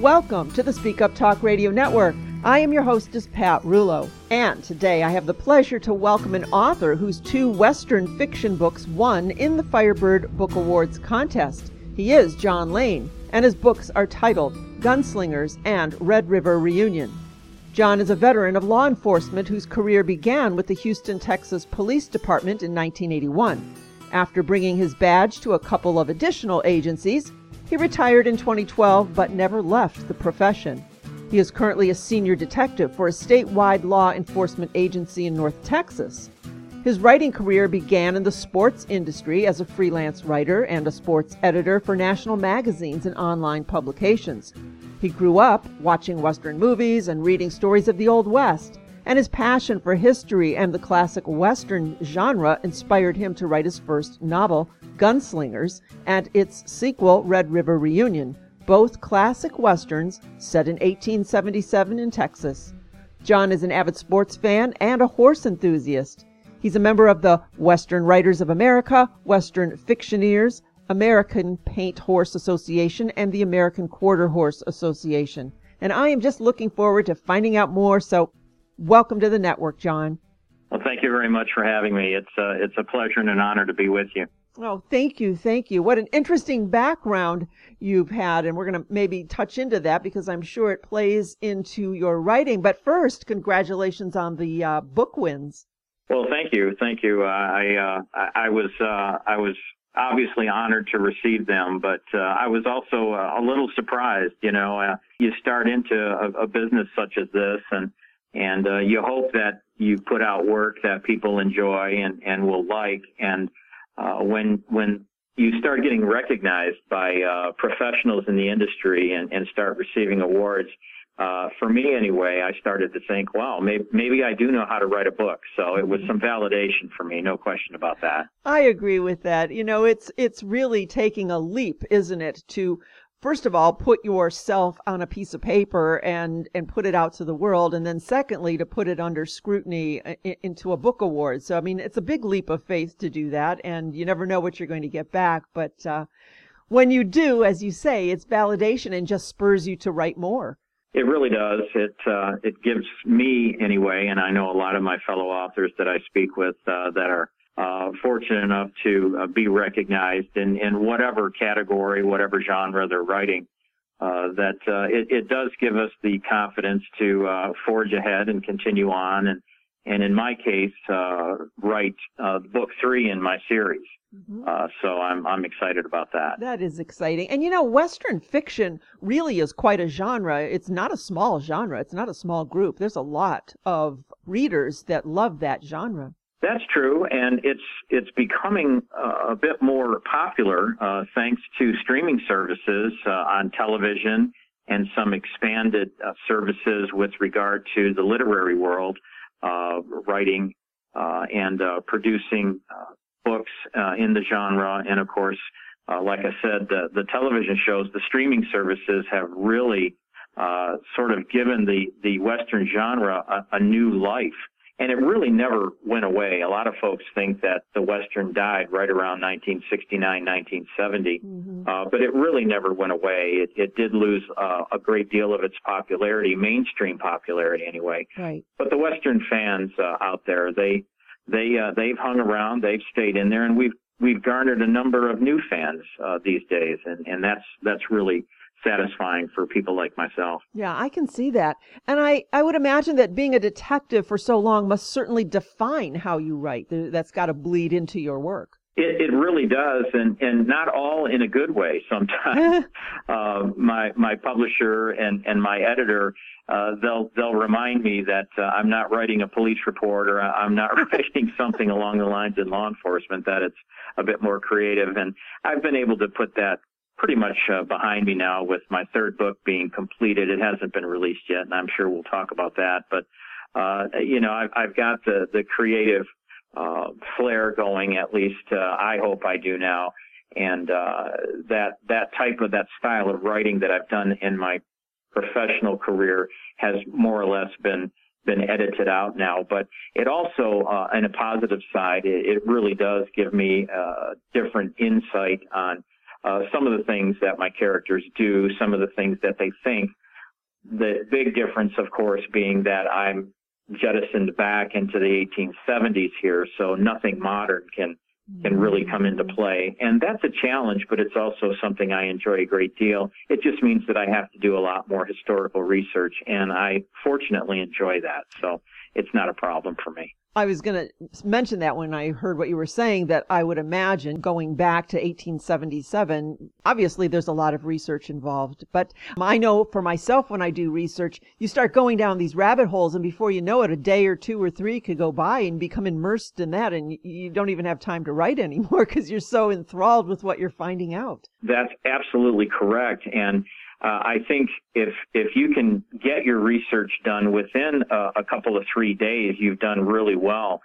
welcome to the Speak Up Talk Radio Network. I am your hostess, Pat Rullo, and today I have the pleasure to welcome an author whose two Western fiction books won in the Firebird Book Awards contest. He is John Layne, and his books are titled Gunslingers and Red River Reunion. John is a veteran of law enforcement whose career began with the Houston, Texas Police Department in 1981. After bringing his badge to a couple of additional agencies, he retired in 2012 but never left the profession. He is currently a senior detective for a statewide law enforcement agency in North Texas. His writing career began in the sports industry as a freelance writer and a sports editor for national magazines and online publications. He grew up watching Western movies and reading stories of the Old West, and his passion for history and the classic Western genre inspired him to write his first novel, Gunslingers, and its sequel, Red River Reunion, both classic westerns set in 1877 in Texas. John is an avid sports fan and a horse enthusiast. He's a member of the Western Writers of America, Western Fictioneers, American Paint Horse Association, and the American Quarter Horse Association. And I am just looking forward to finding out more. So, welcome to the network, John. Well, thank you very much for having me. It's uh, it's a pleasure and an honor to be with you. Oh, thank you. Thank you. What an interesting background you've had. And we're going to maybe touch into that because I'm sure it plays into your writing. But first, congratulations on the uh, book wins. Well, thank you. Thank you. Uh, I, uh, I, I was, uh, I was obviously honored to receive them, but uh, I was also a little surprised. You know, uh, you start into a, a business such as this, and and uh, you hope that you put out work that people enjoy and and will like, and uh, when when you start getting recognized by uh, professionals in the industry and, and start receiving awards. Uh, for me anyway, I started to think, well, maybe, maybe I do know how to write a book. So it was some validation for me, no question about that. I agree with that. You know, it's it's really taking a leap, isn't it, to first of all put yourself on a piece of paper and and put it out to the world. And then secondly to put it under scrutiny uh, into a book award. So i mean it's a big leap of faith to do that and you never know what you're going to get back. But uh, when you do as you say it's validation and just spurs you to write more. It really does. It uh, it gives me anyway and i know a lot of my fellow authors that i speak with uh, that are uh, fortunate enough to uh, be recognized in, in whatever category, whatever genre they're writing. Uh, that uh, it, it, does give us the confidence to uh, forge ahead and continue on, and and in my case, uh, write book three in my series. Mm-hmm. so I'm I'm excited about that. That is exciting, and you know, Western fiction really is quite a genre. It's not a small genre. It's not a small group. There's a lot of readers that love that genre. That's true, and it's it's becoming uh, a bit more popular uh, thanks to streaming services uh, on television and some expanded uh, services with regard to the literary world, uh, writing uh, and producing books in the genre, and of course, like I said, the, the television shows, the streaming services have really sort of given the the Western genre a, a new life and it really never went away. A lot of folks think that the Western died right around 1969, 1970, mm-hmm. uh, but it really never went away. It, it did lose uh, a great deal of its popularity, mainstream popularity anyway. Right. But the Western fans uh, out there, they they uh, they've hung around, they've stayed in there, and we've we've garnered a number of new fans uh, these days, and and that's that's really satisfying for people like myself. Yeah, I can see that. And I, I would imagine that being a detective for so long must certainly define how you write. That's got to bleed into your work. It, it really does, and, and not all in a good way. Sometimes uh, my my publisher and, and my editor uh, they'll they'll remind me that uh, I'm not writing a police report or I'm not writing something along the lines of law enforcement. That it's a bit more creative, and I've been able to put that pretty much uh, behind me now with my third book being completed. It hasn't been released yet, and I'm sure we'll talk about that. But uh, you know, I've, I've got the the creative uh, flair going. At least uh, I hope I do now, and uh, that that type of that style of writing that I've done in my professional career has more or less been been edited out now, but it also, uh, in a positive side, it, it really does give me different insight on uh, some of the things that my characters do, some of the things that they think. The big difference, of course, being that I'm jettisoned back into the 1870s here, so nothing modern can can really come into play. And that's a challenge, but it's also something I enjoy a great deal. It just means that I have to do a lot more historical research, and I fortunately enjoy that. So it's not a problem for me. I was going to mention that when I heard what you were saying, that I would imagine going back to 1877, obviously there's a lot of research involved. But I know for myself, when I do research, you start going down these rabbit holes, and before you know it, a day or two or three could go by and become immersed in that, and you don't even have time to write anymore because you're so enthralled with what you're finding out. That's absolutely correct. And uh, I think if if you can get your research done within a, a couple of three days, you've done really well.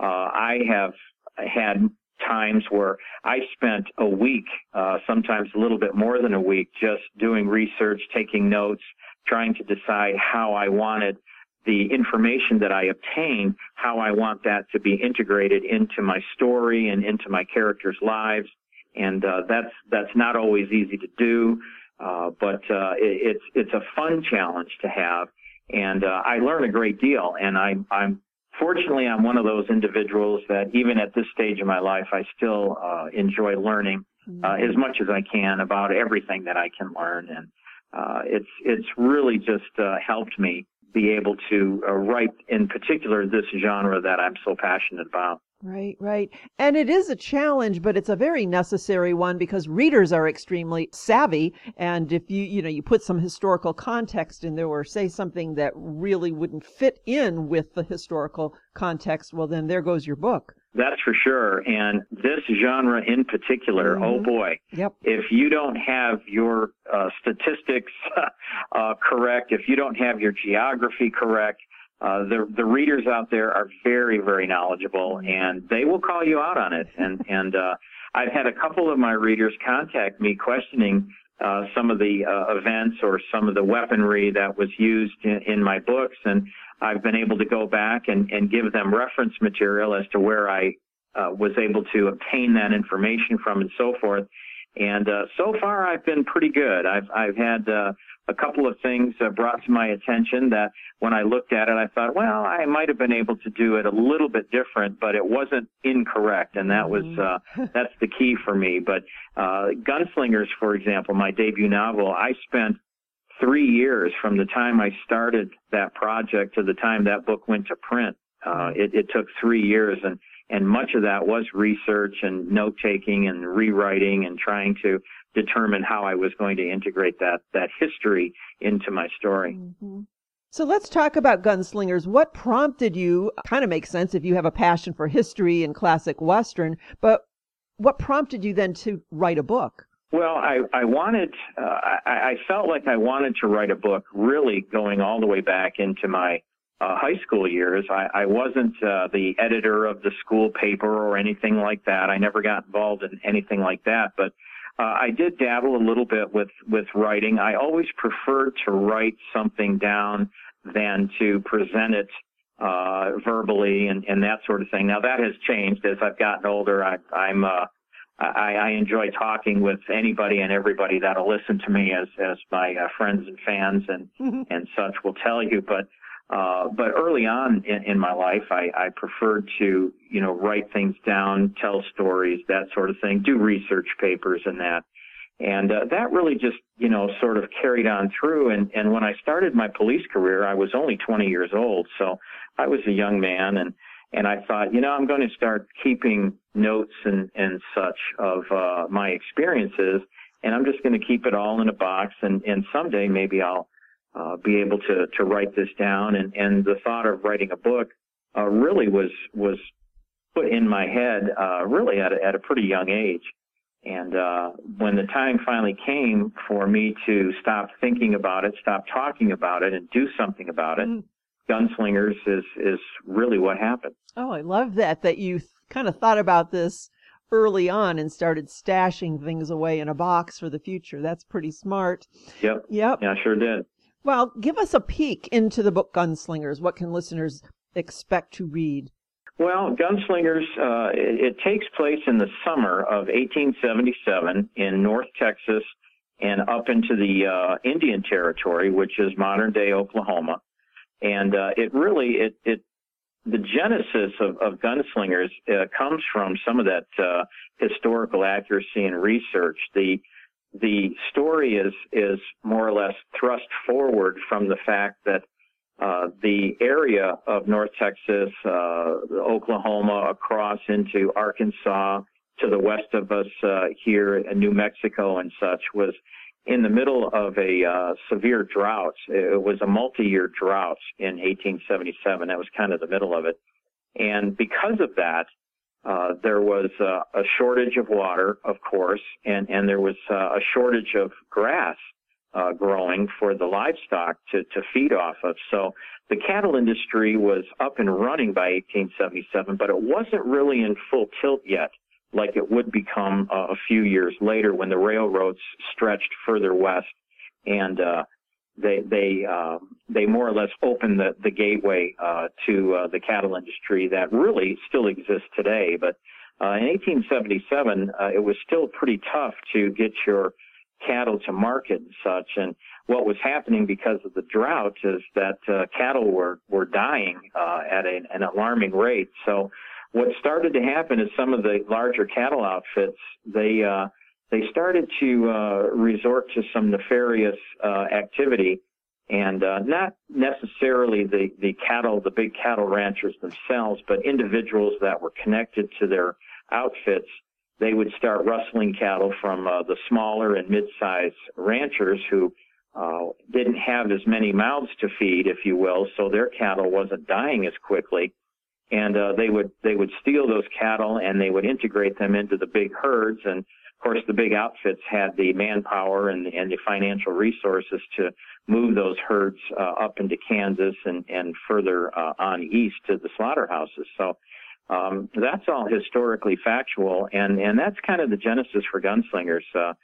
Uh, I have had times where I spent a week, uh, sometimes a little bit more than a week, just doing research, taking notes, trying to decide how I wanted the information that I obtained, how I want that to be integrated into my story and into my characters' lives. And uh, that's that's not always easy to do. Uh, but uh, it, it's it's a fun challenge to have, and uh, I learn a great deal. And I, I'm fortunately I'm one of those individuals that even at this stage of my life, I still uh, enjoy learning uh, as much as I can about everything that I can learn, and uh, it's it's really just uh, helped me be able to uh, write in particular this genre that I'm so passionate about. Right, right. And it is a challenge, but it's a very necessary one because readers are extremely savvy. And if you, you know, you put some historical context in there or say something that really wouldn't fit in with the historical context, well, then there goes your book. That's for sure. And this genre in particular, oh mm-hmm. oh boy. Yep. If you don't have your uh, statistics uh, correct, if you don't have your geography correct, uh, the the readers out there are very very knowledgeable and they will call you out on it. And and uh, I've had a couple of my readers contact me questioning uh, some of the uh, events or some of the weaponry that was used in, in, my books and I've been able to go back and, and give them reference material as to where I uh, was able to obtain that information from and so forth. And uh, so far I've been pretty good. I've I've had a couple of things uh, brought to my attention that when I looked at it, I thought, well, I might have been able to do it a little bit different, but it wasn't incorrect, and that was mm-hmm. uh, that's the key for me. But uh, Gunslingers, for example, my debut novel, I spent three years from the time I started that project to the time that book went to print. Uh, it, it took three years, and and much of that was research and note taking and rewriting and trying to determine how I was going to integrate that that history into my story. Mm-hmm. So let's talk about gunslingers. What prompted you? Kind of makes sense if you have a passion for history and classic western, but what prompted you then to write a book? Well, I, I wanted, uh, I, I felt like I wanted to write a book really going all the way back into my uh, high school years. I, I wasn't uh, the editor of the school paper or anything like that. I never got involved in anything like that, but uh, I did dabble a little bit with with writing. I always preferred to write something down than to present it uh, verbally and, and that sort of thing. Now that has changed as I've gotten older. I, I'm uh, I, I enjoy talking with anybody and everybody that'll listen to me, as as my uh, friends and fans and and such will tell you. But uh, but early on in, in my life, I, I, preferred to, you know, write things down, tell stories, that sort of thing, do research papers and that. And uh, that really just, you know, sort of carried on through. And, and when I started my police career, I was only 20 years old. So I was a young man and, and I thought, you know, I'm going to start keeping notes and, and such of uh, my experiences. And I'm just going to keep it all in a box. And, and someday maybe I'll, uh, be able to to write this down. And and the thought of writing a book uh, really was was put in my head uh, really at a, at a pretty young age. And uh, when the time finally came for me to stop thinking about it, stop talking about it, and do something about it, mm. Gunslingers is is really what happened. Oh, I love that that you th- kind of thought about this early on and started stashing things away in a box for the future. That's pretty smart. Yep. Yep. Yeah, I sure did. Well, give us a peek into the book Gunslingers. What can listeners expect to read? Well, Gunslingers, uh, it, it, takes place in the summer of 1877 in North Texas and up into the uh, Indian Territory, which is modern day Oklahoma. And uh, it really, it, it, the genesis of, of Gunslingers uh, comes from some of that uh, historical accuracy and research. The the story is is more or less thrust forward from the fact that uh, the area of North Texas, uh, Oklahoma, across into Arkansas, to the west of us uh, here in New Mexico and such, was in the middle of a uh, severe drought. It was a multi-year drought in 1877. That was kind of the middle of it, and because of that, uh, there was uh, a shortage of water, of course, and and there was a shortage of grass uh, growing for the livestock to, to feed off of. So the cattle industry was up and running by 1877, but it wasn't really in full tilt yet, like it would become uh, a few years later when the railroads stretched further west and uh, they they uh, they more or less opened the the gateway uh, to uh, the cattle industry that really still exists today. But uh, in 1877, uh, it was still pretty tough to get your cattle to market and such. And what was happening because of the drought is that uh, cattle were were dying uh, at a, an alarming rate. So what started to happen is some of the larger cattle outfits they uh, they started to uh, resort to some nefarious uh, activity. And uh, not necessarily the, the cattle, the big cattle ranchers themselves, but individuals that were connected to their outfits they would start rustling cattle from uh, the smaller and mid-sized ranchers who uh, didn't have as many mouths to feed, if you will, so their cattle wasn't dying as quickly. And uh, they would they would steal those cattle and they would integrate them into the big herds. And of course, the big outfits had the manpower and, and the financial resources to move those herds uh, up into Kansas and and further uh, on east to the slaughterhouses. So um, that's all historically factual, and and that's kind of the genesis for Gunslingers.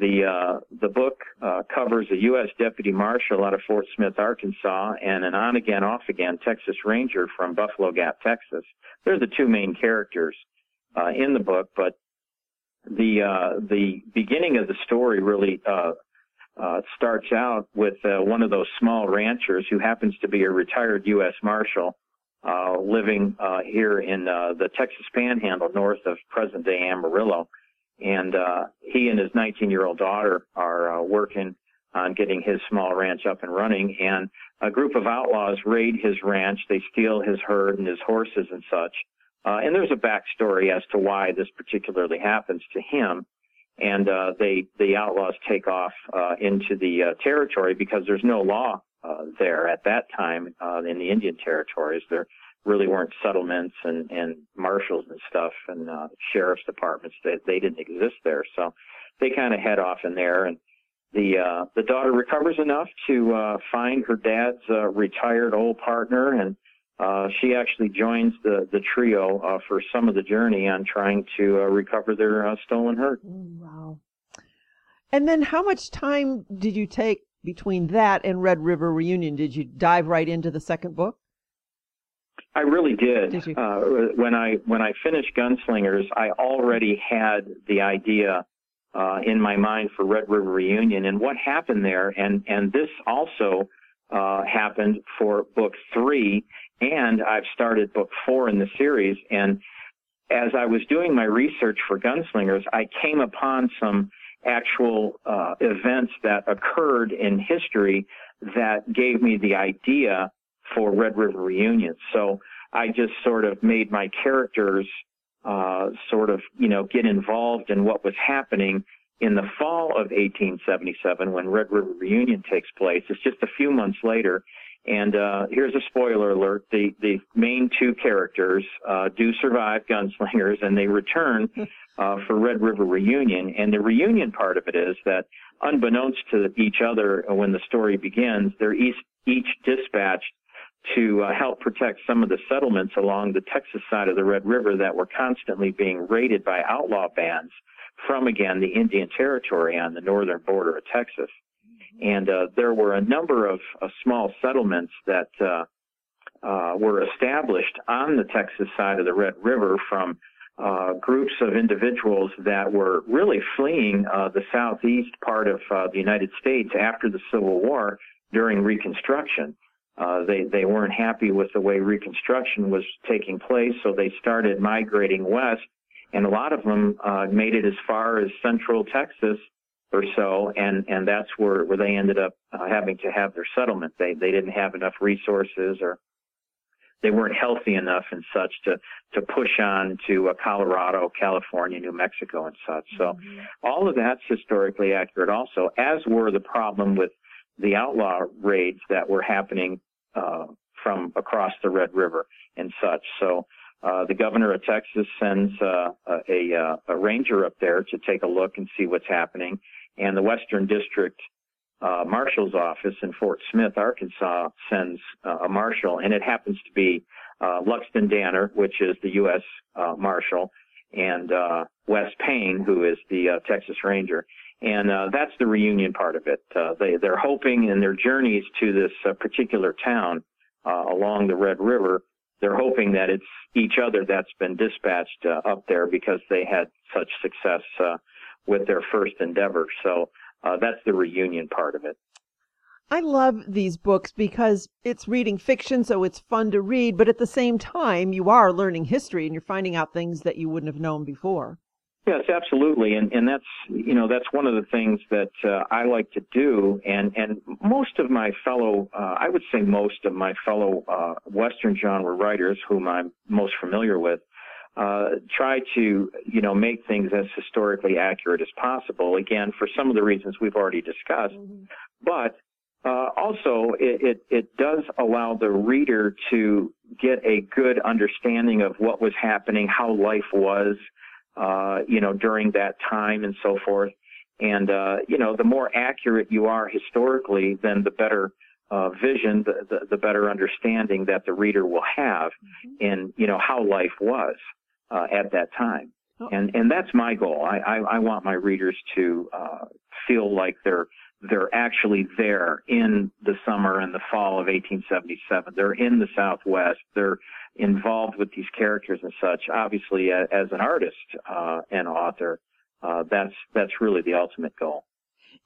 The uh, the book uh, covers a U.S. deputy marshal out of Fort Smith, Arkansas, and an on again, off again Texas Ranger from Buffalo Gap, Texas. They're the two main characters uh, in the book, but the uh, the beginning of the story really uh, uh, starts out with one of those small ranchers who happens to be a retired U.S. Marshal living here in the Texas Panhandle, north of present-day Amarillo, and uh, he and his 19-year-old daughter are uh, working on getting his small ranch up and running. And a group of outlaws raid his ranch. They steal his herd and his horses and such. Uh, and there's a backstory as to why this particularly happens to him. And uh, they the outlaws take off uh, into the uh, territory because there's no law uh, there at that time uh, in the Indian territories. There really weren't settlements and, and marshals and stuff and uh, sheriff's departments. They, they didn't exist there. So they kind of head off in there and the uh, the daughter recovers enough to uh, find her dad's uh, retired old partner, and uh, she actually joins the the trio uh, for some of the journey on trying to uh, recover their uh, stolen herd. Wow! And then, how much time did you take between that and Red River Reunion? Did you dive right into the second book? I really did. did uh, when I when I finished Gunslingers, I already had the idea uh, in my mind for Red River Reunion and what happened there, and and this also uh, happened for book three, and I've started book four in the series. And as I was doing my research for Gunslingers, I came upon some actual uh, events that occurred in history that gave me the idea for Red River Reunion. So I just sort of made my characters uh, sort of, you know, get involved in what was happening in the fall of 1877 when Red River Reunion takes place. It's just a few months later. And uh, here's a spoiler alert: the the main two characters uh, do survive gunslingers, and they return uh, for Red River Reunion. And the reunion part of it is that, unbeknownst to each other, when the story begins, they're each, each dispatched to uh, help protect some of the settlements along the Texas side of the Red River that were constantly being raided by outlaw bands from, again, the Indian Territory on the northern border of Texas. And uh, there were a number of uh, small settlements that uh, uh, were established on the Texas side of the Red River from uh, groups of individuals that were really fleeing the southeast part of the United States after the Civil War during Reconstruction. Uh, they they weren't happy with the way Reconstruction was taking place, so they started migrating west, and a lot of them uh, made it as far as central Texas or so, and and that's where where they ended up uh, having to have their settlement. They they didn't have enough resources or they weren't healthy enough and such to to push on to uh, Colorado, California, New Mexico, and such. So mm-hmm. all of that's historically accurate, also, as were the problem with the outlaw raids that were happening uh, from across the Red River and such. So. Uh, the governor of Texas sends uh, a, a, ranger up there to take a look and see what's happening, and the Western District uh, marshal's office in Fort Smith, Arkansas, sends uh, a marshal, and it happens to be uh, Luxton Danner, which is the U.S. Marshal, and uh, Wes Payne, who is the Texas Ranger. And uh, that's the reunion part of it. Uh, they, they're hoping in their journeys to this uh, particular town along the Red River, they're hoping that it's each other that's been dispatched up there because they had such success with their first endeavor. So uh, that's the reunion part of it. I love these books because it's reading fiction, so it's fun to read, but at the same time, you are learning history and you're finding out things that you wouldn't have known before. Yes, absolutely, and and that's you know that's one of the things that uh, I like to do, and and most of my fellow, uh, I would say most of my fellow uh, Western genre writers, whom I'm most familiar with, uh, try to, you know, make things as historically accurate as possible. Again, for some of the reasons we've already discussed, mm-hmm. but uh, also it, it, it, does allow the reader to get a good understanding of what was happening, how life was, uh, you know, during that time and so forth. And, uh, you know, the more accurate you are historically, then the better uh, vision, the, the, the, better understanding that the reader will have mm-hmm. in, you know, how life was uh, at that time. Oh. And and that's my goal. I, I, I want my readers to uh, feel like they're they're actually there in the summer and the fall of 1877. They're in the Southwest. They're involved with these characters and such. Obviously, as an artist uh, and author, uh, that's that's really the ultimate goal.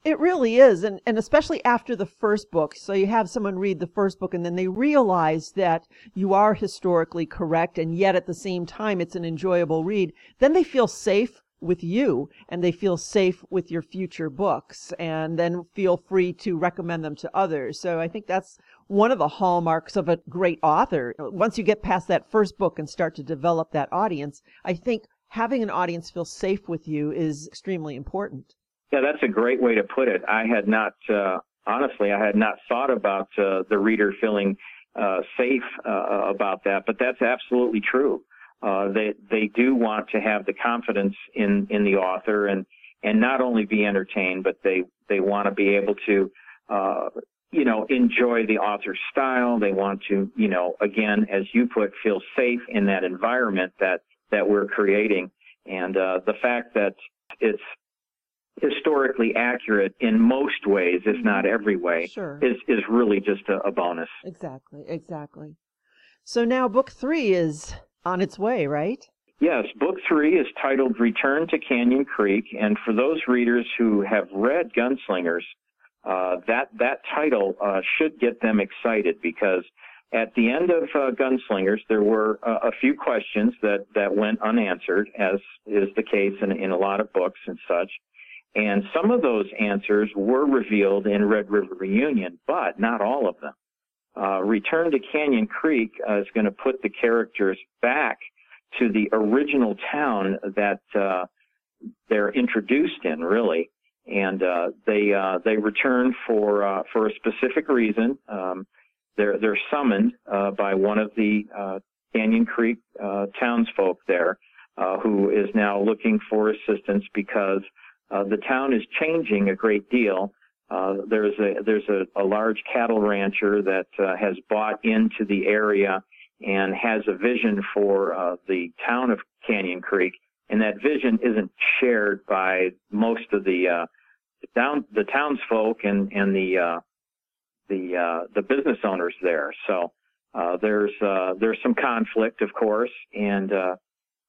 It really is, and, and especially after the first book. So you have someone read the first book and then they realize that you are historically correct and yet at the same time it's an enjoyable read. Then they feel safe with you and they feel safe with your future books and then feel free to recommend them to others. So I think that's one of the hallmarks of a great author. Once you get past that first book and start to develop that audience, I think having an audience feel safe with you is extremely important. Yeah, that's a great way to put it. I had not, uh, honestly, I had not thought about uh, the reader feeling uh, safe uh, about that, but that's absolutely true. Uh, they they do want to have the confidence in in the author and and not only be entertained, but they they want to be able to uh, you know enjoy the author's style. They want to you know again, as you put, feel safe in that environment that that we're creating. And the fact that it's historically accurate in most ways, if not mm-hmm. every way, sure. is is really just a, a, bonus. Exactly, exactly. So now book three is on its way, right? Yes, book three is titled Return to Canyon Creek, and for those readers who have read Gunslingers, uh, that that title uh, should get them excited because at the end of uh, Gunslingers, there were uh, a few questions that, that went unanswered, as is the case in, in a lot of books and such. And some of those answers were revealed in Red River Reunion, but not all of them. Uh, Return to Canyon Creek uh, is going to put the characters back to the original town that uh, they're introduced in, really, and uh, they uh, they return for uh, for a specific reason. Um, they're they're summoned by one of the Canyon Creek townsfolk there, who is now looking for assistance because the town is changing a great deal. Uh, there's a there's a, a, large cattle rancher that uh, has bought into the area and has a vision for uh, the town of Canyon Creek, and that vision isn't shared by most of the uh, down the townsfolk and and the uh, the the business owners there. So uh, there's uh, there's some conflict, of course, and uh,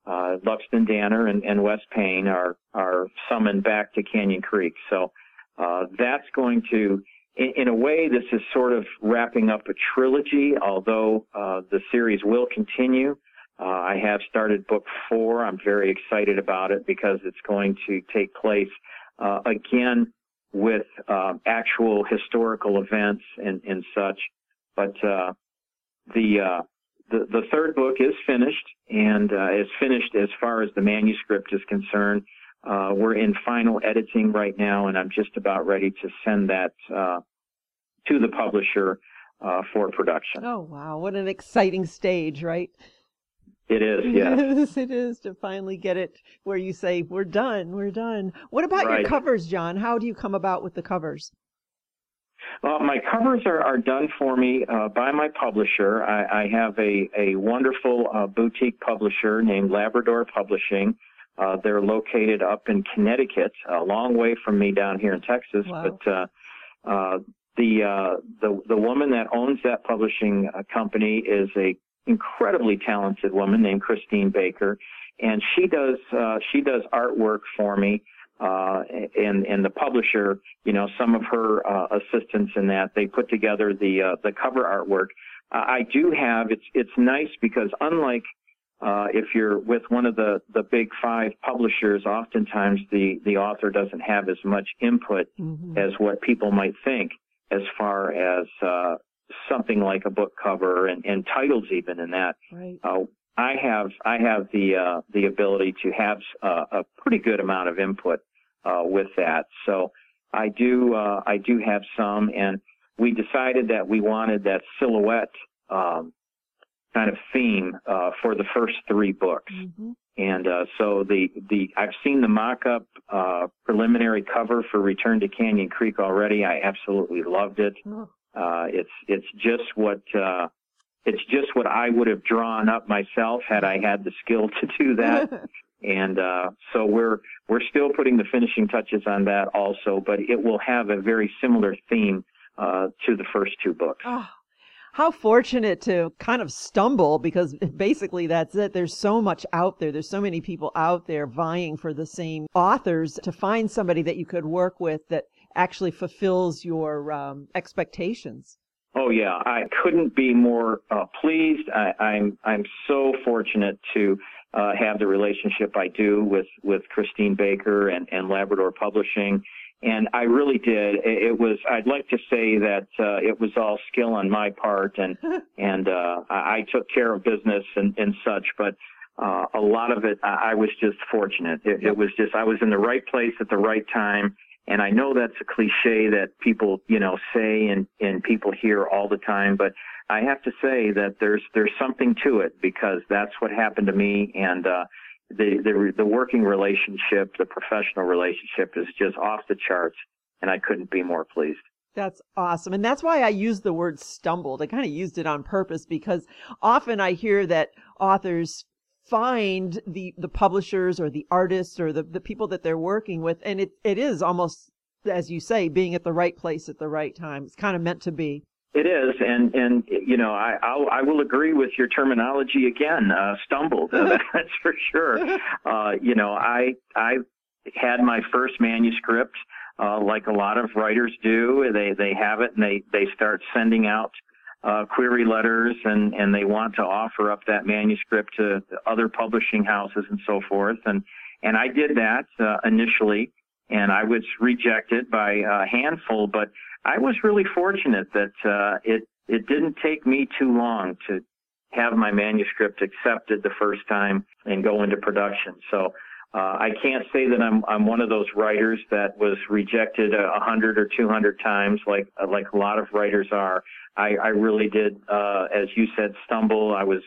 uh, Luxton Danner and, and Wes Payne are are summoned back to Canyon Creek. So uh, that's going to, in, in, a way, this is sort of wrapping up a trilogy. Although uh, the series will continue, uh, I have started book four. I'm very excited about it because it's going to take place uh, again with um, actual historical events and, and such. But uh, the the, the third book is finished and uh, is finished as far as the manuscript is concerned. Uh, we're in final editing right now, and I'm just about ready to send that uh, to the publisher uh, for production. Oh wow! What an exciting stage, right? It is, yes. yes, it is to finally get it where you say we're done, we're done. What about right. your covers, John? How do you come about with the covers? Well, my covers are, are done for me uh, by my publisher. I, I have a, a wonderful uh, boutique publisher named Labrador Publishing. Uh, they're located up in Connecticut, a long way from me down here in Texas. Wow. But uh, uh, the uh, the the woman that owns that publishing company is a incredibly talented woman named Christine Baker, and she does she does artwork for me uh, and and the publisher, you know, some of her uh, assistants in that they put together the uh, the cover artwork. I do have it's it's nice because unlike uh, if you're with one of the the big five publishers, oftentimes the the author doesn't have as much input mm-hmm. as what people might think as far as uh, something like a book cover and, and titles even in that. Right. Uh, I have I have the uh, the ability to have uh, a pretty good amount of input uh, with that. So I do uh, I do have some, and we decided that we wanted that silhouette um, kind of theme uh, for the first three books. Mm-hmm. And uh, so the the I've seen the mock-up preliminary cover for Return to Canyon Creek already. I absolutely loved it. Oh. it's it's just what it's just what I would have drawn up myself had I had the skill to do that. and uh, so we're we're still putting the finishing touches on that also, but it will have a very similar theme uh, to the first two books. Oh, how fortunate to kind of stumble because basically that's it. There's so much out there. There's so many people out there vying for the same authors to find somebody that you could work with that actually fulfills your um, expectations. Oh yeah, I couldn't be more uh, pleased. I, I'm I'm so fortunate to uh, have the relationship I do with with Christine Baker and and Labrador Publishing, and I really did. It, was. I'd like to say that uh, it was all skill on my part, and and uh, I, I took care of business and and such, but. Uh, a lot of it, I, I was just fortunate. It, it was just I was in the right place at the right time, and I know that's a cliche that people, you know, say and, and people hear all the time, but I have to say that there's, there's something to it because that's what happened to me. And, uh, the, the, the working relationship, the professional relationship is just off the charts and I couldn't be more pleased. That's awesome. And that's why I used the word stumbled. I kind of used it on purpose because often I hear that authors find the the publishers or the artists or the, the people that they're working with and it it is almost as you say being at the right place at the right time it's kind of meant to be it is and and you know i I'll, I will agree with your terminology again uh stumbled that's for sure uh you know i i had my first manuscript uh like a lot of writers do they they have it and they they start sending out uh, query letters and, and they want to offer up that manuscript to other publishing houses and so forth. And, and I did that uh, initially and I was rejected by a handful, but I was really fortunate that uh, it, it didn't take me too long to have my manuscript accepted the first time and go into production. So uh, I can't say that I'm I'm one of those writers that was rejected a hundred or two hundred times, like like a lot of writers are. I, I really did, uh, as you said, stumble. I was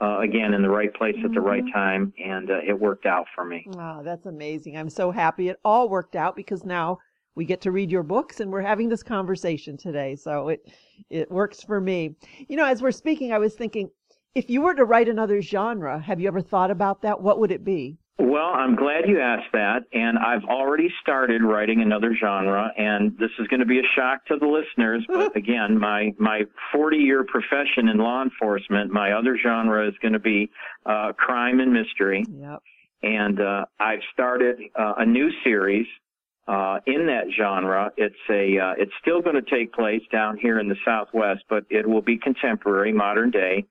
uh, again in the right place at the right mm-hmm. time, and uh, it worked out for me. Wow, that's amazing! I'm so happy it all worked out because now we get to read your books and we're having this conversation today. So it it works for me. You know, as we're speaking, I was thinking, if you were to write another genre, have you ever thought about that? What would it be? Well, I'm glad you asked that, and I've already started writing another genre, and this is going to be a shock to the listeners. But again, my my 40 year profession in law enforcement, my other genre is going to be uh, crime and mystery. Yep. And uh, I've started uh, a new series uh, in that genre. It's a uh, it's still going to take place down here in the Southwest, but it will be contemporary, modern day,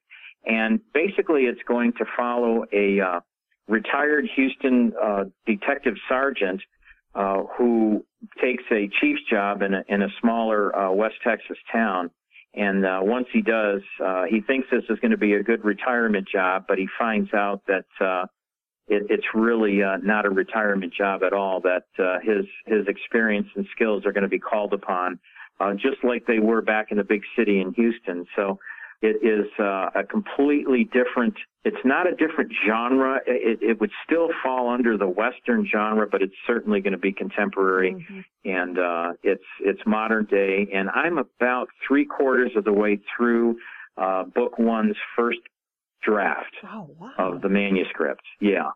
and basically it's going to follow a uh, retired Houston uh, detective sergeant uh, who takes a chief's job in a, in a smaller uh, West Texas town. And uh, once he does, uh, he thinks this is going to be a good retirement job, but he finds out that uh, it, it's really uh, not a retirement job at all. That uh, his his experience and skills are going to be called upon, uh, just like they were back in the big city in Houston. So it is uh, a completely different. It's not a different genre. It, it would still fall under the Western genre, but it's certainly going to be contemporary, mm-hmm. and uh, it's it's modern day. And I'm about three quarters of the way through uh, book one's first draft oh, wow. of the manuscript. Yeah,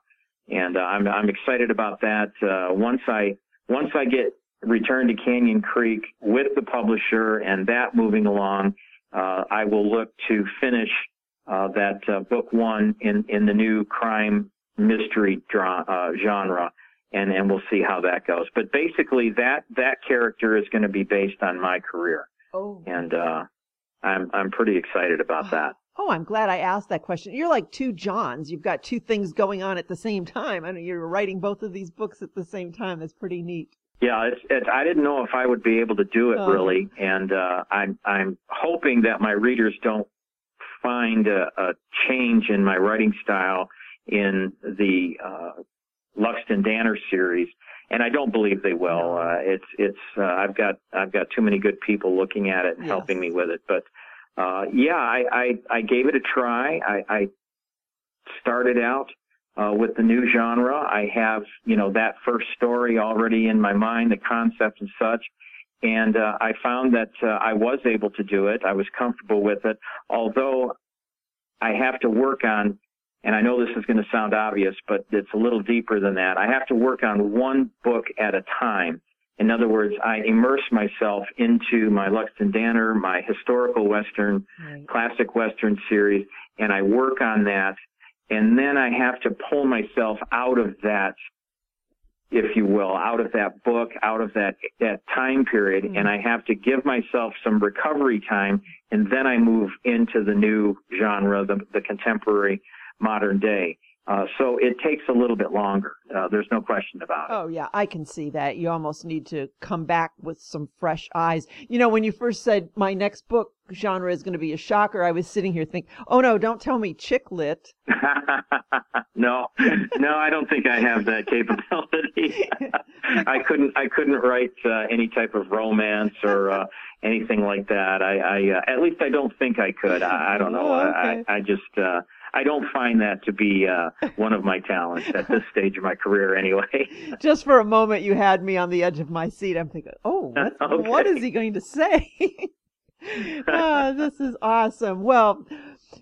and uh, I'm I'm excited about that. Uh, once I once I get returned to Canyon Creek with the publisher and that moving along uh, I will look to finish uh, that uh, book one in, in the new crime mystery dra- uh, genre, and and we'll see how that goes. But basically, that that character is going to be based on my career, oh. and uh, I'm I'm pretty excited about that. Oh, I'm glad I asked that question. You're like two Johns. You've got two things going on at the same time. I know you're writing both of these books at the same time. That's pretty neat. Yeah, it's, it's, I didn't know if I would be able to do it oh. really, and uh, I'm I'm hoping that my readers don't find a, a change in my writing style in the uh, Luxton Danner series, and I don't believe they will. Uh, it's it's uh, I've got I've got too many good people looking at it and yes. helping me with it, but uh, yeah, I, I I gave it a try. I, I started out uh, with the new genre. I have, you know, that first story already in my mind, the concept and such. And uh, I found that uh, I was able to do it. I was comfortable with it, although I have to work on, and I know this is going to sound obvious, but it's a little deeper than that. I have to work on one book at a time. In other words, I immerse myself into my Luxton Danner, my historical Western, right. classic Western series, and I work on that and then I have to pull myself out of that, if you will, out of that book, out of that, that time period, mm-hmm. and I have to give myself some recovery time, and then I move into the new genre, the, the contemporary modern day. Uh, so it takes a little bit longer. Uh, there's no question about it. Oh yeah, I can see that. You almost need to come back with some fresh eyes. You know, when you first said my next book genre is going to be a shocker, I was sitting here thinking, oh no, don't tell me chick lit. no, no, I don't think I have that capability. I couldn't, I couldn't write uh, any type of romance or uh, anything like that. I, I uh, at least I don't think I could. I, I don't know. Oh, okay. I, I just. I don't find that to be uh, one of my talents at this stage of my career, anyway. Just for a moment, you had me on the edge of my seat. I'm thinking, oh, okay. what is he going to say? oh, this is awesome. Well,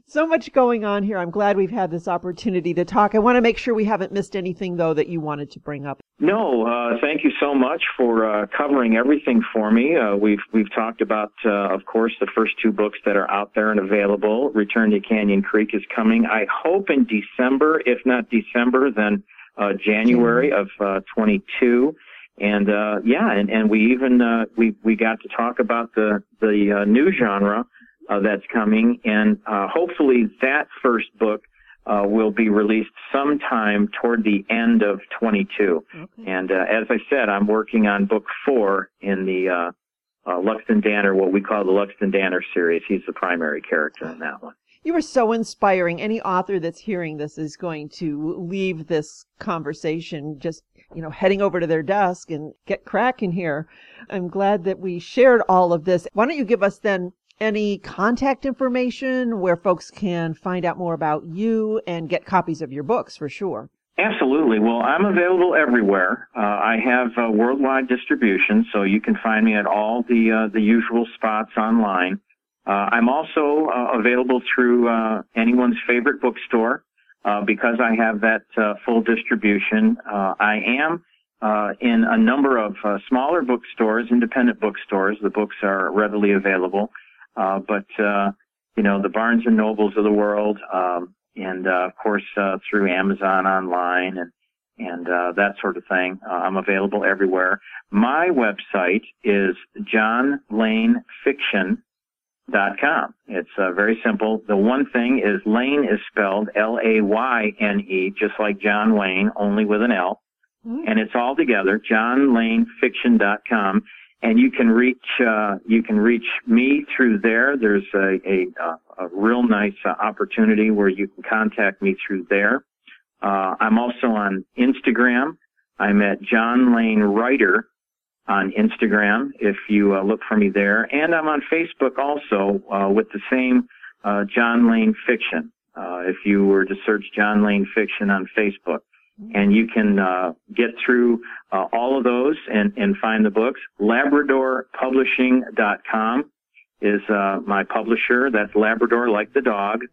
so much going on here. I'm glad we've had this opportunity to talk. I want to make sure we haven't missed anything, though, that you wanted to bring up. No, uh, thank you so much for uh, covering everything for me. Uh, we've we've talked about, uh, of course, the first two books that are out there and available. Return to Canyon Creek is coming. I hope in December, if not December, then uh, January of uh, 22. And yeah, and, and we even we we got to talk about the the new genre uh, that's coming, and uh, hopefully that first book uh, will be released sometime toward the end of 22. Okay. And uh, as I said, I'm working on book four in the uh, uh, Luxton Danner, what we call the Luxton Danner series. He's the primary character in that one. You are so inspiring. Any author that's hearing this is going to leave this conversation just, you know, heading over to their desk and get cracking here. I'm glad that we shared all of this. Why don't you give us then any contact information where folks can find out more about you and get copies of your books for sure? Absolutely. Well, I'm available everywhere. Uh, I have uh, worldwide distribution, so you can find me at all the uh, the usual spots online. Uh, I'm also uh, available through uh, anyone's favorite bookstore. because I have that full distribution. I am in a number of smaller bookstores, independent bookstores. The books are readily available, uh, but you know the Barnes and Nobles of the world, um, and of course through Amazon online and and that sort of thing. I'm available everywhere. My website is johnlaynefiction.com. It's uh, very simple. The one thing is Layne is spelled L-A-Y-N-E, just like John Wayne, only with an L. Mm-hmm. And it's all together, johnlaynefiction.com. And you can reach, uh, you can reach me through there. There's a, a, a real nice uh, opportunity where you can contact me through there. Uh, I'm also on Instagram. I'm at John Layne Writer on Instagram if you uh, look for me there. And I'm on Facebook also uh, with the same uh, John Layne Fiction. Uh, if you were to search John Layne Fiction on Facebook and you can uh, get through uh, all of those and, and find the books. LabradorPublishing.com is uh, my publisher. That's Labrador, like the dog.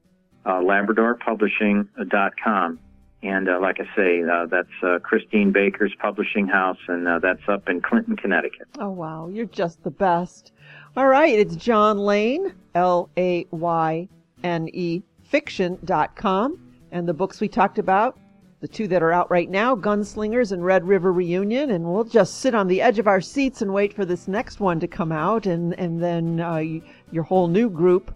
Uh, LabradorPublishing.com. And uh, like I say, uh, that's Christine Baker's publishing house, and that's up in Clinton, Connecticut. Oh, wow. You're just the best. All right. It's John Layne, L A Y N E, fiction.com. And the books we talked about the two that are out right now, Gunslingers and Red River Reunion, and we'll just sit on the edge of our seats and wait for this next one to come out, and and then uh, your whole new group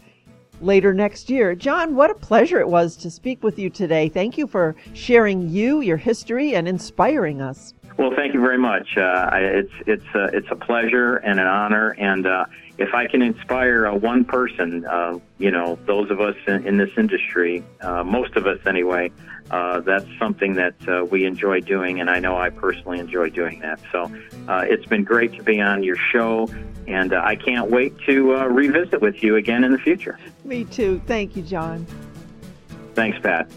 later next year. John, what a pleasure it was to speak with you today. Thank you for sharing you, your history, and inspiring us. Well, thank you very much. Uh, it's it's uh, it's a pleasure and an honor, and uh, if I can inspire uh, one person, uh, you know, those of us in, in this industry, uh, most of us anyway, uh, that's something that uh, we enjoy doing, and I know I personally enjoy doing that. So uh, it's been great to be on your show, and I can't wait to revisit with you again in the future. Me too. Thank you, John. Thanks, Pat.